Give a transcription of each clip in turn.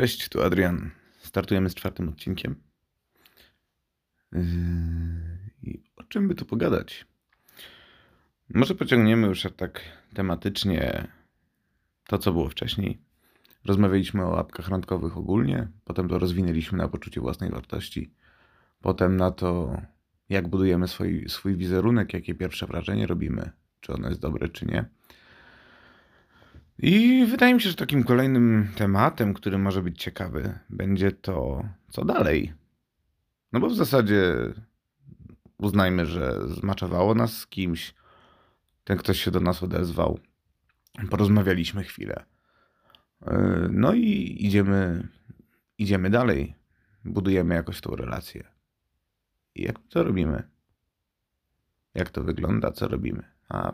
Cześć, tu Adrian. Startujemy z czwartym odcinkiem. Yy, I o czym by tu pogadać? Może pociągniemy już tak tematycznie to, co było wcześniej. Rozmawialiśmy o apkach randkowych ogólnie, potem to rozwinęliśmy na poczucie własnej wartości, potem na to, jak budujemy swój, swój wizerunek, jakie pierwsze wrażenie robimy, czy ono jest dobre, czy nie. I wydaje mi się, że takim kolejnym tematem, który może być ciekawy, będzie to, co dalej. No bo w zasadzie uznajmy, że zmaczowało nas z kimś, ten ktoś się do nas odezwał, porozmawialiśmy chwilę. Yy, no i idziemy, idziemy dalej, budujemy jakoś tą relację. I jak to robimy? Jak to wygląda? Co robimy? A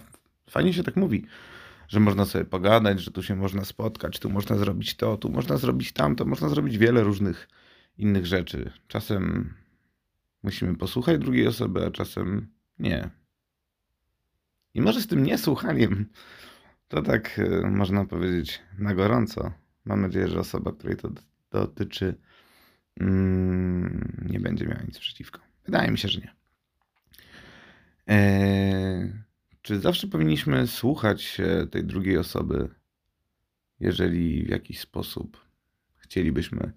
fajnie się tak mówi że można sobie pogadać, że tu się można spotkać, tu można zrobić to, tu można zrobić tamto, można zrobić wiele różnych innych rzeczy. Czasem musimy posłuchać drugiej osoby, a czasem nie. I może z tym niesłuchaniem to tak e, można powiedzieć na gorąco. Mam nadzieję, że osoba, której to dotyczy, mm, nie będzie miała nic przeciwko. Wydaje mi się, że nie. Eee, czy zawsze powinniśmy słuchać tej drugiej osoby, jeżeli w jakiś sposób chcielibyśmy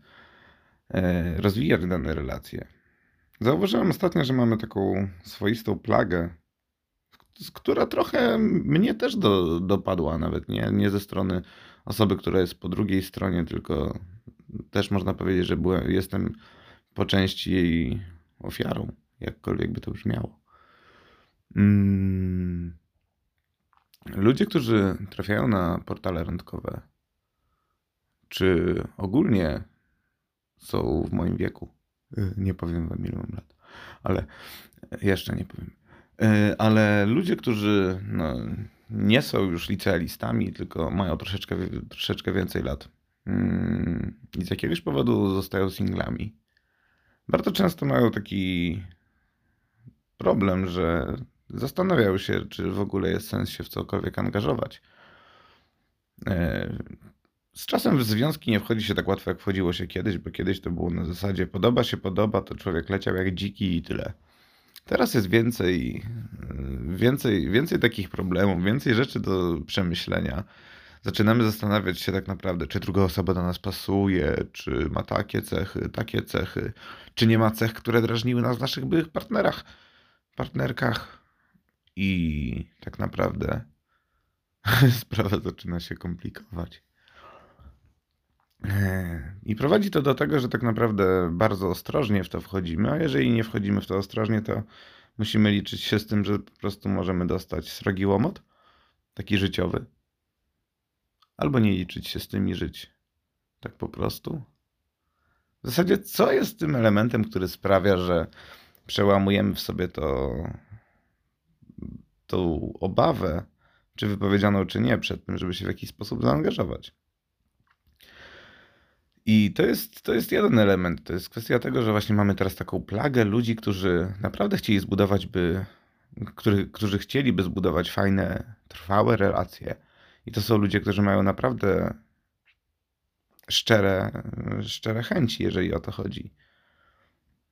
e, rozwijać dane relacje? Zauważyłem ostatnio, że mamy taką swoistą plagę, która trochę mnie też do, dopadła, nawet nie, nie ze strony osoby, która jest po drugiej stronie, tylko też można powiedzieć, że byłem, jestem po części jej ofiarą, jakkolwiek by to brzmiało. Mm. Ludzie, którzy trafiają na portale randkowe, czy ogólnie są w moim wieku, y, nie powiem wam ile mam lat, ale jeszcze nie powiem. Y, ale ludzie, którzy no, nie są już licealistami, tylko mają troszeczkę, troszeczkę więcej lat mm, i z jakiegoś powodu zostają singlami, bardzo często mają taki problem, że zastanawiał się, czy w ogóle jest sens się w cokolwiek angażować. E, z czasem w związki nie wchodzi się tak łatwo, jak wchodziło się kiedyś, bo kiedyś to było na zasadzie podoba się, podoba, to człowiek leciał jak dziki i tyle. Teraz jest więcej, więcej, więcej takich problemów, więcej rzeczy do przemyślenia. Zaczynamy zastanawiać się tak naprawdę, czy druga osoba do nas pasuje, czy ma takie cechy, takie cechy, czy nie ma cech, które drażniły nas w naszych byłych partnerach, partnerkach. I tak naprawdę sprawa zaczyna się komplikować. I prowadzi to do tego, że tak naprawdę bardzo ostrożnie w to wchodzimy, a jeżeli nie wchodzimy w to ostrożnie, to musimy liczyć się z tym, że po prostu możemy dostać srogi łomot, taki życiowy, albo nie liczyć się z tym i żyć tak po prostu. W zasadzie, co jest tym elementem, który sprawia, że przełamujemy w sobie to tą obawę, czy wypowiedzianą, czy nie, przed tym, żeby się w jakiś sposób zaangażować. I to jest, to jest jeden element. To jest kwestia tego, że właśnie mamy teraz taką plagę ludzi, którzy naprawdę chcieli zbudować, by, którzy, którzy chcieliby zbudować fajne, trwałe relacje. I to są ludzie, którzy mają naprawdę szczere, szczere chęci, jeżeli o to chodzi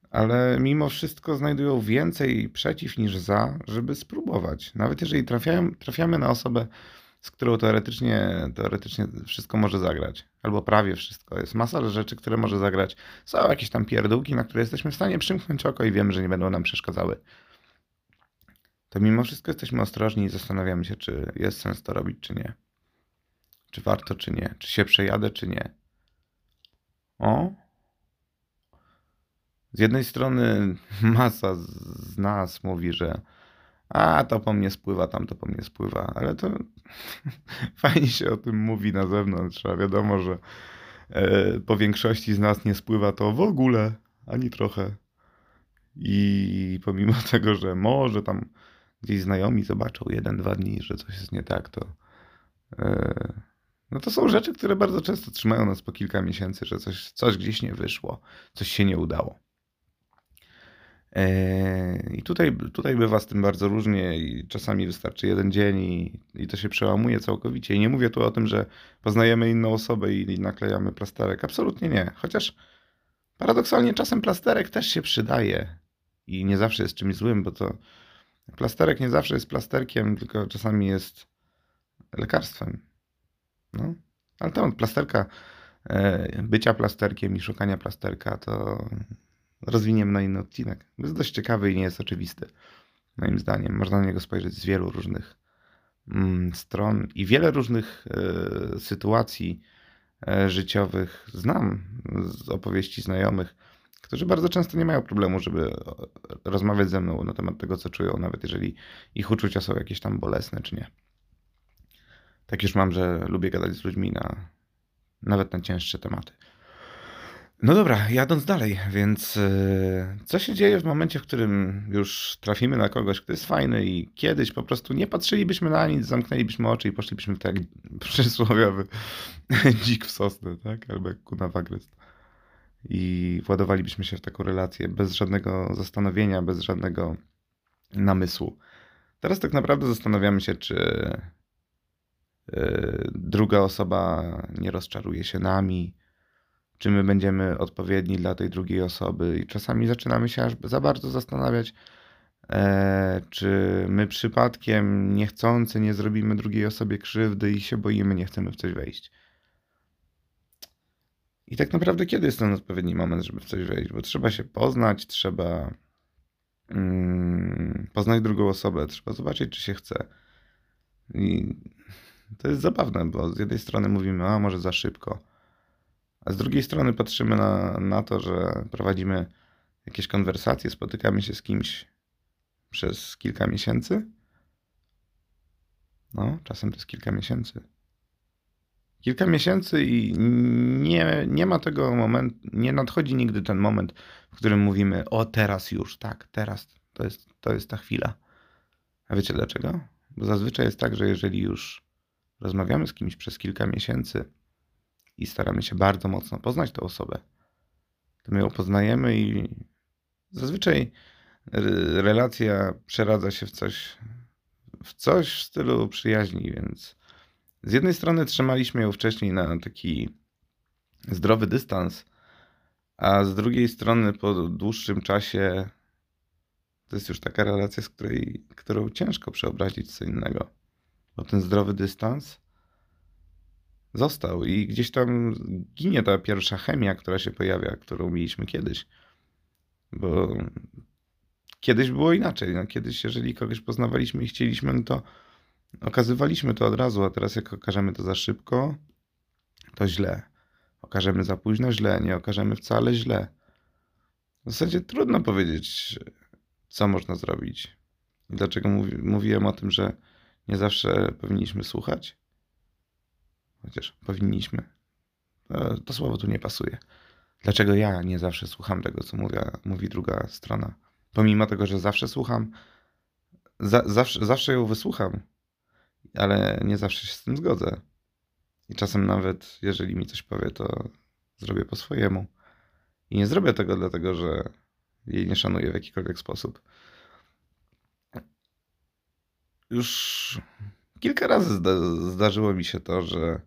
ale mimo wszystko znajdują więcej przeciw niż za, żeby spróbować. Nawet jeżeli trafiają, trafiamy na osobę, z którą teoretycznie, teoretycznie wszystko może zagrać, albo prawie wszystko. Jest masa rzeczy, które może zagrać. Są jakieś tam pierdółki, na które jesteśmy w stanie przymknąć oko i wiemy, że nie będą nam przeszkadzały. To mimo wszystko jesteśmy ostrożni i zastanawiamy się, czy jest sens to robić, czy nie. Czy warto, czy nie. Czy się przejadę, czy nie. O, z jednej strony masa z nas mówi, że a to po mnie spływa, tam to po mnie spływa, ale to fajnie się o tym mówi na zewnątrz, a wiadomo, że e, po większości z nas nie spływa to w ogóle, ani trochę. I pomimo tego, że może tam gdzieś znajomi zobaczą jeden, dwa dni, że coś jest nie tak, to e, no to są rzeczy, które bardzo często trzymają nas po kilka miesięcy, że coś, coś gdzieś nie wyszło, coś się nie udało. E, I tutaj, tutaj bywa z tym bardzo różnie i czasami wystarczy jeden dzień i, i to się przełamuje całkowicie. I nie mówię tu o tym, że poznajemy inną osobę i, i naklejamy plasterek. Absolutnie nie. Chociaż paradoksalnie czasem plasterek też się przydaje i nie zawsze jest czymś złym, bo to plasterek nie zawsze jest plasterkiem, tylko czasami jest lekarstwem. No. Ale temat plasterka, e, bycia plasterkiem i szukania plasterka to rozwiniemy na inny odcinek. Jest dość ciekawy i nie jest oczywisty. Moim zdaniem. Można na niego spojrzeć z wielu różnych mm, stron i wiele różnych e, sytuacji e, życiowych znam z opowieści znajomych, którzy bardzo często nie mają problemu, żeby rozmawiać ze mną na temat tego, co czują, nawet jeżeli ich uczucia są jakieś tam bolesne, czy nie. Tak już mam, że lubię gadać z ludźmi na nawet na cięższe tematy. No dobra, jadąc dalej, więc yy, co się dzieje w momencie, w którym już trafimy na kogoś, kto jest fajny i kiedyś po prostu nie patrzylibyśmy na nic, zamknęlibyśmy oczy i poszlibyśmy w tak przysłowiowy dzik w sosnę, tak? Albo jak kuna w agrest. I władowalibyśmy się w taką relację bez żadnego zastanowienia, bez żadnego namysłu. Teraz tak naprawdę zastanawiamy się, czy yy, druga osoba nie rozczaruje się nami, czy my będziemy odpowiedni dla tej drugiej osoby. I czasami zaczynamy się aż za bardzo zastanawiać, e, czy my przypadkiem niechcący nie zrobimy drugiej osobie krzywdy i się boimy, nie chcemy w coś wejść. I tak naprawdę kiedy jest ten odpowiedni moment, żeby w coś wejść? Bo trzeba się poznać, trzeba mm, poznać drugą osobę, trzeba zobaczyć, czy się chce. I to jest zabawne, bo z jednej strony mówimy, a może za szybko a z drugiej strony patrzymy na, na to, że prowadzimy jakieś konwersacje, spotykamy się z kimś przez kilka miesięcy. No, czasem to jest kilka miesięcy. Kilka miesięcy i nie, nie ma tego momentu, nie nadchodzi nigdy ten moment, w którym mówimy, o teraz już, tak, teraz to jest, to jest ta chwila. A wiecie dlaczego? Bo zazwyczaj jest tak, że jeżeli już rozmawiamy z kimś przez kilka miesięcy, i staramy się bardzo mocno poznać tę osobę, to my ją poznajemy i zazwyczaj relacja przeradza się w coś, w coś w stylu przyjaźni, więc z jednej strony trzymaliśmy ją wcześniej na taki zdrowy dystans, a z drugiej strony po dłuższym czasie to jest już taka relacja, z której, którą ciężko przeobrazić co innego. Bo ten zdrowy dystans został i gdzieś tam ginie ta pierwsza chemia, która się pojawia, którą mieliśmy kiedyś. Bo kiedyś było inaczej. No, kiedyś, jeżeli kogoś poznawaliśmy i chcieliśmy, no to okazywaliśmy to od razu, a teraz jak okażemy to za szybko, to źle. Okażemy za późno, źle. Nie okażemy wcale, źle. W zasadzie trudno powiedzieć, co można zrobić. Dlaczego mówi, mówiłem o tym, że nie zawsze powinniśmy słuchać? Chociaż powinniśmy. To, to słowo tu nie pasuje. Dlaczego ja nie zawsze słucham tego, co mówi, mówi druga strona? Pomimo tego, że zawsze słucham, za, zawsze, zawsze ją wysłucham, ale nie zawsze się z tym zgodzę. I czasem nawet, jeżeli mi coś powie, to zrobię po swojemu. I nie zrobię tego dlatego, że jej nie szanuję w jakikolwiek sposób. Już kilka razy zda zdarzyło mi się to, że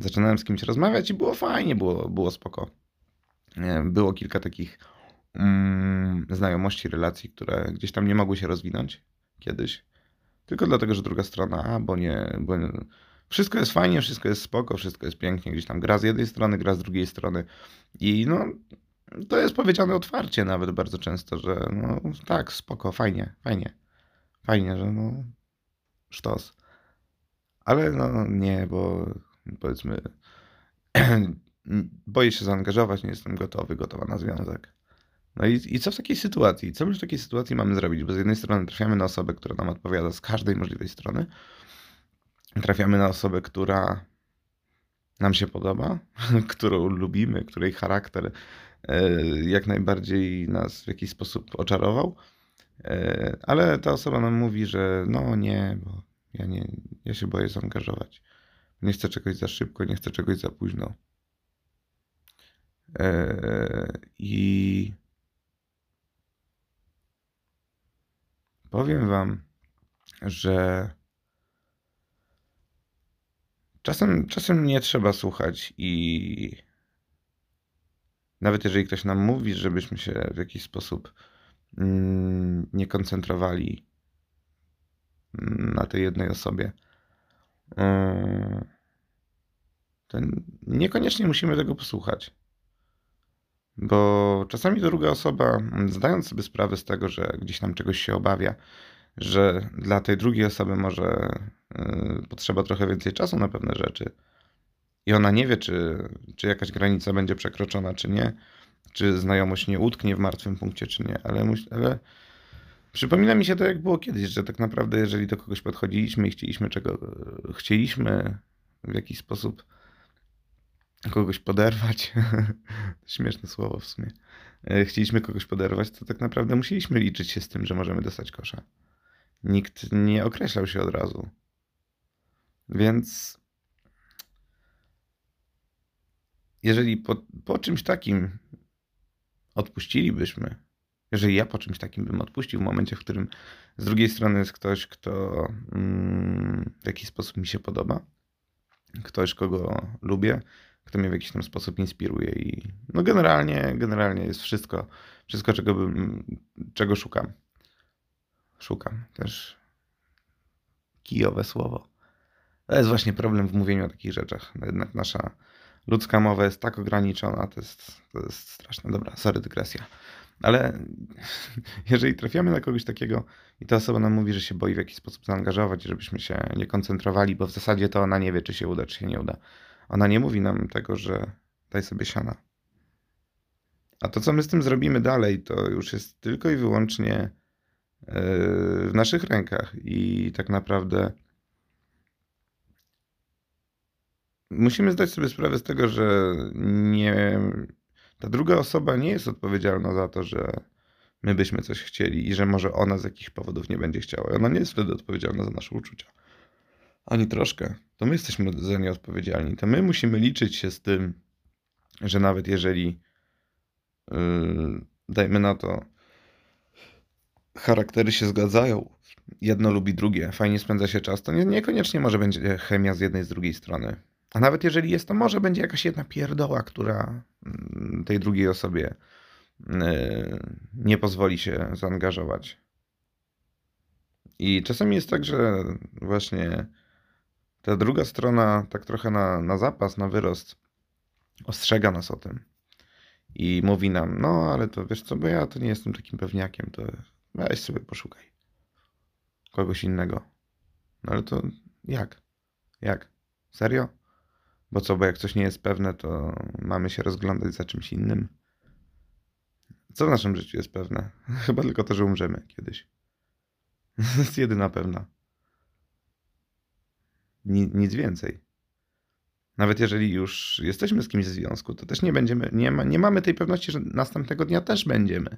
zaczynałem z kimś rozmawiać i było fajnie, było, było spoko. Było kilka takich mm, znajomości, relacji, które gdzieś tam nie mogły się rozwinąć kiedyś. Tylko dlatego, że druga strona, a bo nie, bo. Wszystko jest fajnie, wszystko jest spoko, wszystko jest pięknie, gdzieś tam gra z jednej strony, gra z drugiej strony. I no, to jest powiedziane otwarcie nawet bardzo często, że no tak, spoko, fajnie, fajnie. Fajnie, że no, sztos. Ale no nie, bo powiedzmy, boję się zaangażować, nie jestem gotowy, gotowa na związek. No i, i co w takiej sytuacji? Co my w takiej sytuacji mamy zrobić? Bo z jednej strony trafiamy na osobę, która nam odpowiada z każdej możliwej strony. Trafiamy na osobę, która nam się podoba, którą lubimy, której charakter e, jak najbardziej nas w jakiś sposób oczarował. E, ale ta osoba nam mówi, że no nie, bo ja, nie, ja się boję zaangażować. Nie chcę czegoś za szybko, nie chcę czegoś za późno. Eee, I powiem Wam, że czasem, czasem nie trzeba słuchać i nawet jeżeli ktoś nam mówi, żebyśmy się w jakiś sposób mm, nie koncentrowali na tej jednej osobie, to niekoniecznie musimy tego posłuchać. Bo czasami druga osoba, zdając sobie sprawę z tego, że gdzieś tam czegoś się obawia, że dla tej drugiej osoby może yy, potrzeba trochę więcej czasu na pewne rzeczy i ona nie wie, czy, czy jakaś granica będzie przekroczona, czy nie, czy znajomość nie utknie w martwym punkcie, czy nie, ale, ale przypomina mi się to, jak było kiedyś, że tak naprawdę, jeżeli do kogoś podchodziliśmy i chcieliśmy czego chcieliśmy w jakiś sposób kogoś poderwać. Śmieszne słowo w sumie. E, chcieliśmy kogoś poderwać, to tak naprawdę musieliśmy liczyć się z tym, że możemy dostać kosza. Nikt nie określał się od razu. Więc jeżeli po, po czymś takim odpuścilibyśmy, jeżeli ja po czymś takim bym odpuścił w momencie, w którym z drugiej strony jest ktoś, kto mm, w jakiś sposób mi się podoba, ktoś, kogo lubię, kto mnie w jakiś tam sposób inspiruje i no generalnie, generalnie jest wszystko, wszystko czego, bym, czego szukam. Szukam też kijowe słowo. To jest właśnie problem w mówieniu o takich rzeczach. Jednak nasza ludzka mowa jest tak ograniczona, to jest, to jest straszne. Dobra, sorry, dygresja. Ale jeżeli trafiamy na kogoś takiego i ta osoba nam mówi, że się boi w jakiś sposób zaangażować, żebyśmy się nie koncentrowali, bo w zasadzie to ona nie wie, czy się uda, czy się nie uda ona nie mówi nam tego, że daj sobie siana. A to, co my z tym zrobimy dalej, to już jest tylko i wyłącznie e, w naszych rękach. I tak naprawdę musimy zdać sobie sprawę z tego, że nie, ta druga osoba nie jest odpowiedzialna za to, że my byśmy coś chcieli i że może ona z jakichś powodów nie będzie chciała. Ona nie jest wtedy odpowiedzialna za nasze uczucia. Ani troszkę. To my jesteśmy za nie odpowiedzialni. To my musimy liczyć się z tym, że nawet jeżeli yy, dajmy na to charaktery się zgadzają, jedno lubi drugie, fajnie spędza się czas, to nie, niekoniecznie może będzie chemia z jednej z drugiej strony. A nawet jeżeli jest, to może będzie jakaś jedna pierdoła, która mm, tej drugiej osobie yy, nie pozwoli się zaangażować. I czasami jest tak, że właśnie ta druga strona, tak trochę na, na zapas, na wyrost, ostrzega nas o tym. I mówi nam, no ale to wiesz co, bo ja to nie jestem takim pewniakiem, to weź sobie poszukaj kogoś innego. No ale to jak? Jak? Serio? Bo co, bo jak coś nie jest pewne, to mamy się rozglądać za czymś innym? Co w naszym życiu jest pewne? Chyba tylko to, że umrzemy kiedyś. to jest jedyna pewna. Nic więcej. Nawet jeżeli już jesteśmy z kimś w związku, to też nie będziemy, nie, ma, nie mamy tej pewności, że następnego dnia też będziemy.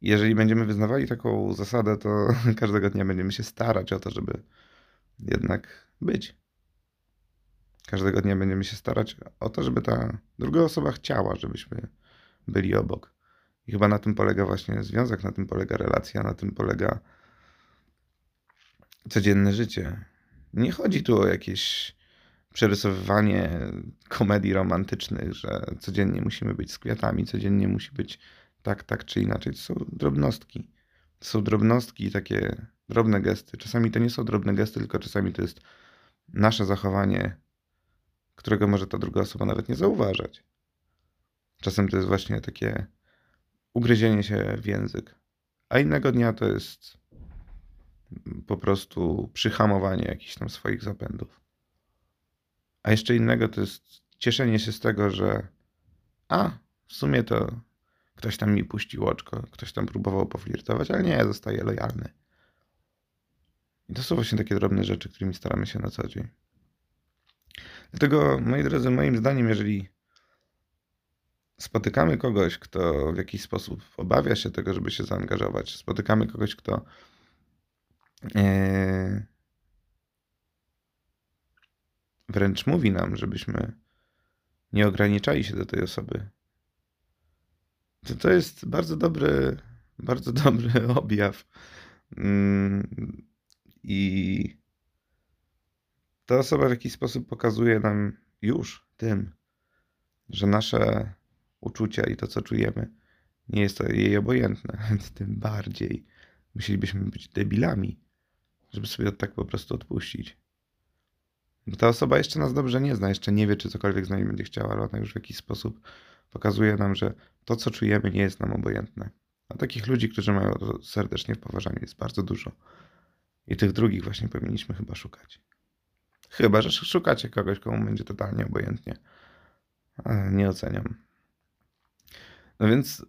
Jeżeli będziemy wyznawali taką zasadę, to każdego dnia będziemy się starać o to, żeby jednak być. Każdego dnia będziemy się starać o to, żeby ta druga osoba chciała, żebyśmy byli obok. I chyba na tym polega właśnie związek, na tym polega relacja, na tym polega codzienne życie. Nie chodzi tu o jakieś przerysowywanie komedii romantycznych, że codziennie musimy być z kwiatami, codziennie musi być tak, tak czy inaczej. To są drobnostki. To są drobnostki, takie drobne gesty. Czasami to nie są drobne gesty, tylko czasami to jest nasze zachowanie, którego może ta druga osoba nawet nie zauważać. Czasem to jest właśnie takie ugryzienie się w język, a innego dnia to jest po prostu przyhamowanie jakichś tam swoich zapędów. A jeszcze innego to jest cieszenie się z tego, że a, w sumie to ktoś tam mi puścił oczko, ktoś tam próbował poflirtować, ale nie, zostaje lojalny. I to są właśnie takie drobne rzeczy, którymi staramy się na co dzień. Dlatego, moi drodzy, moim zdaniem, jeżeli spotykamy kogoś, kto w jakiś sposób obawia się tego, żeby się zaangażować, spotykamy kogoś, kto E, wręcz mówi nam, żebyśmy nie ograniczali się do tej osoby. To, to jest bardzo dobry, bardzo dobry objaw Mm, I ta osoba w jakiś sposób pokazuje nam już tym, że nasze uczucia i to, co czujemy, nie jest to jej obojętne, więc tym bardziej musielibyśmy być debilami, żeby sobie tak po prostu odpuścić. Bo ta osoba jeszcze nas dobrze nie zna, jeszcze nie wie, czy cokolwiek z nami będzie chciała, ale ona już w jakiś sposób pokazuje nam, że to, co czujemy, nie jest nam obojętne. A takich ludzi, którzy mają to serdecznie w poważaniu, jest bardzo dużo. I tych drugich właśnie powinniśmy chyba szukać. Chyba, że szukacie kogoś, komu będzie totalnie obojętnie. Nie oceniam. No więc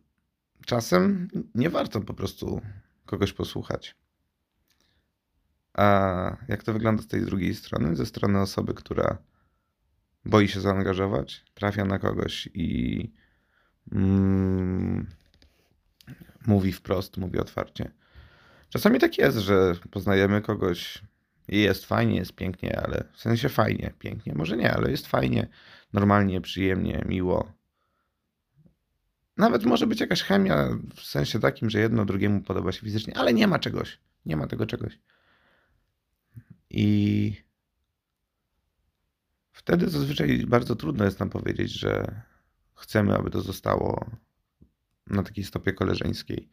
czasem nie warto po prostu kogoś posłuchać. A jak to wygląda z tej drugiej strony? Ze strony osoby, która boi się zaangażować, trafia na kogoś i mm, mówi wprost, mówi otwarcie. Czasami tak jest, że poznajemy kogoś i jest fajnie, jest pięknie, ale w sensie fajnie, pięknie, może nie, ale jest fajnie, normalnie, przyjemnie, miło. Nawet może być jakaś chemia w sensie takim, że jedno drugiemu podoba się fizycznie, ale nie ma czegoś. Nie ma tego czegoś. I wtedy zazwyczaj bardzo trudno jest nam powiedzieć, że chcemy, aby to zostało na takiej stopie koleżeńskiej.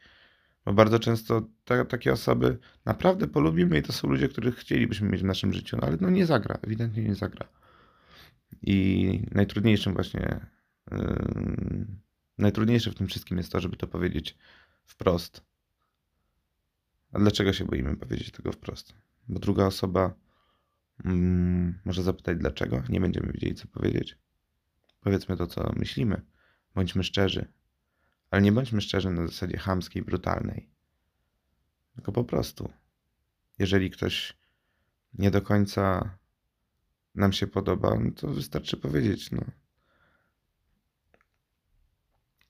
Bo bardzo często te, takie osoby naprawdę polubimy i to są ludzie, których chcielibyśmy mieć w naszym życiu, no ale no nie zagra, ewidentnie nie zagra. I najtrudniejszym właśnie, yy, najtrudniejsze w tym wszystkim jest to, żeby to powiedzieć wprost. A dlaczego się boimy powiedzieć tego wprost? Bo druga osoba mm, może zapytać dlaczego, nie będziemy wiedzieli co powiedzieć. Powiedzmy to, co myślimy. Bądźmy szczerzy. Ale nie bądźmy szczerzy na zasadzie chamskiej, brutalnej. Tylko po prostu. Jeżeli ktoś nie do końca nam się podoba, no to wystarczy powiedzieć, no,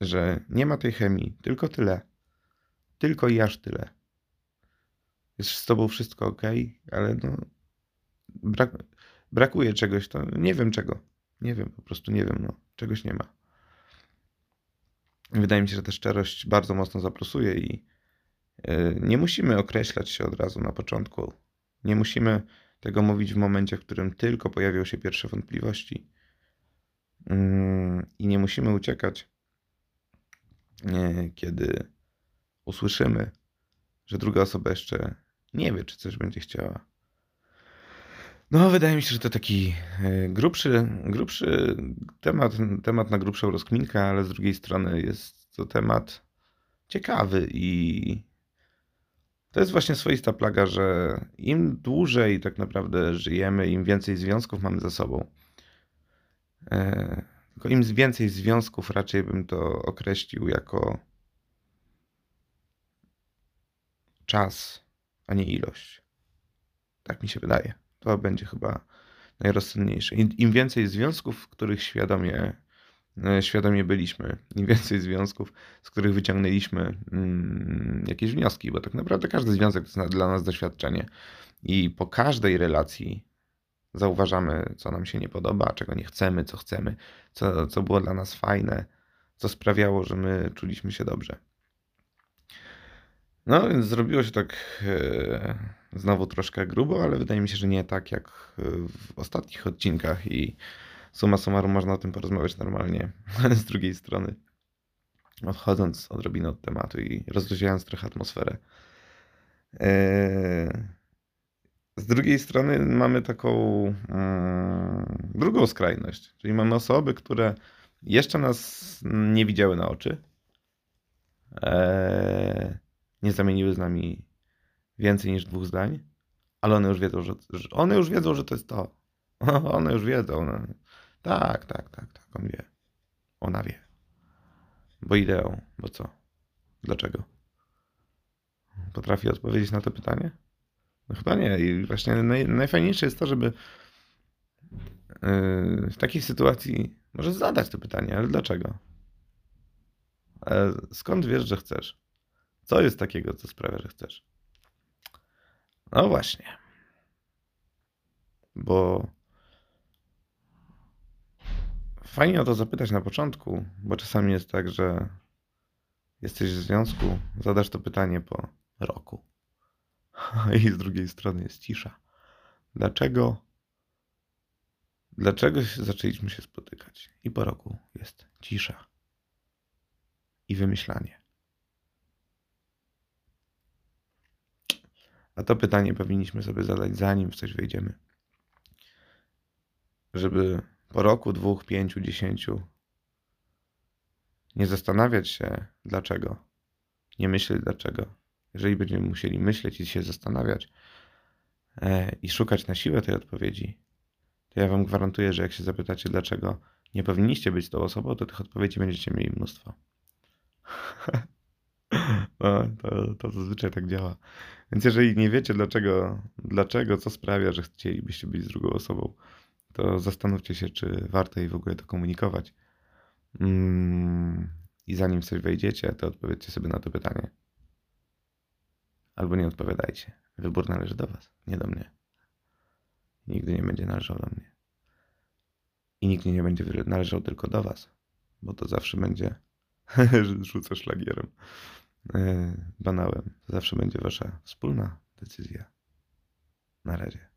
że nie ma tej chemii, tylko tyle. Tylko i aż tyle. Jest z tobą wszystko ok, ale no, brak, brakuje czegoś, to nie wiem czego. Nie wiem, po prostu nie wiem, no, czegoś nie ma. Wydaje mi się, że ta szczerość bardzo mocno zaprosuje i e, nie musimy określać się od razu na początku. Nie musimy tego mówić w momencie, w którym tylko pojawią się pierwsze wątpliwości. Mm, I nie musimy uciekać, kiedy usłyszymy, że druga osoba jeszcze nie wie, czy coś będzie chciała. No, wydaje mi się, że to taki e, grubszy, grubszy temat, temat na grubszą rozkminkę, ale z drugiej strony jest to temat ciekawy i to jest właśnie swoista plaga, że im dłużej tak naprawdę żyjemy, im więcej związków mamy ze sobą, e, tylko im więcej związków raczej bym to określił jako czas, a nie ilość. Tak mi się wydaje. To będzie chyba najrozsądniejsze. Im więcej związków, w których świadomie, e, świadomie byliśmy, im więcej związków, z których wyciągnęliśmy mm, jakieś wnioski, bo tak naprawdę każdy związek to jest dla nas doświadczenie. I po każdej relacji zauważamy, co nam się nie podoba, czego nie chcemy, co chcemy, co, co było dla nas fajne, co sprawiało, że my czuliśmy się dobrze. No więc zrobiło się tak e, znowu troszkę grubo, ale wydaje mi się, że nie tak jak w ostatnich odcinkach i suma summarum można o tym porozmawiać normalnie, ale z drugiej strony odchodząc odrobinę od tematu i rozluźniając trochę atmosferę. E, z drugiej strony mamy taką mm, drugą skrajność, czyli mamy osoby, które jeszcze nas nie widziały na oczy. E, nie zamieniły z nami więcej niż dwóch zdań, ale one już wiedzą, że, że one już wiedzą, że to jest to. One już wiedzą. No. Tak, tak, tak, tak, on wie. Ona wie. Bo ideą, bo co? Dlaczego? Potrafi odpowiedzieć na to pytanie? No chyba nie. I właśnie naj, najfajniejsze jest to, żeby yy, w takiej sytuacji może zadać to pytanie, ale dlaczego? Skąd wiesz, że chcesz? Co jest takiego, co sprawia, że chcesz? No właśnie. Bo fajnie o to zapytać na początku, bo czasami jest tak, że jesteś w związku, zadasz to pytanie po roku, I z drugiej strony jest cisza. Dlaczego? Dlaczego zaczęliśmy się spotykać? I po roku jest cisza i wymyślanie. A to pytanie powinniśmy sobie zadać, zanim w coś wejdziemy. Żeby po roku, dwóch, pięciu, dziesięciu nie zastanawiać się dlaczego, nie myśleć dlaczego. Jeżeli będziemy musieli myśleć i się zastanawiać e, i szukać na siłę tej odpowiedzi, to ja wam gwarantuję, że jak się zapytacie dlaczego nie powinniście być tą osobą, to tych odpowiedzi będziecie mieli mnóstwo. No, to, to zazwyczaj tak działa. Więc jeżeli nie wiecie dlaczego, dlaczego, co sprawia, że chcielibyście być z drugą osobą, to zastanówcie się, czy warto jej w ogóle to komunikować. Mm, I zanim w coś wejdziecie, to odpowiedzcie sobie na to pytanie. Albo nie odpowiadajcie. Wybór należy do was, nie do mnie. Nigdy nie będzie należał do mnie. I nigdy nie będzie należał tylko do was, bo to zawsze będzie rzucę szlagierem, banałem. To zawsze będzie wasza wspólna decyzja. Na razie.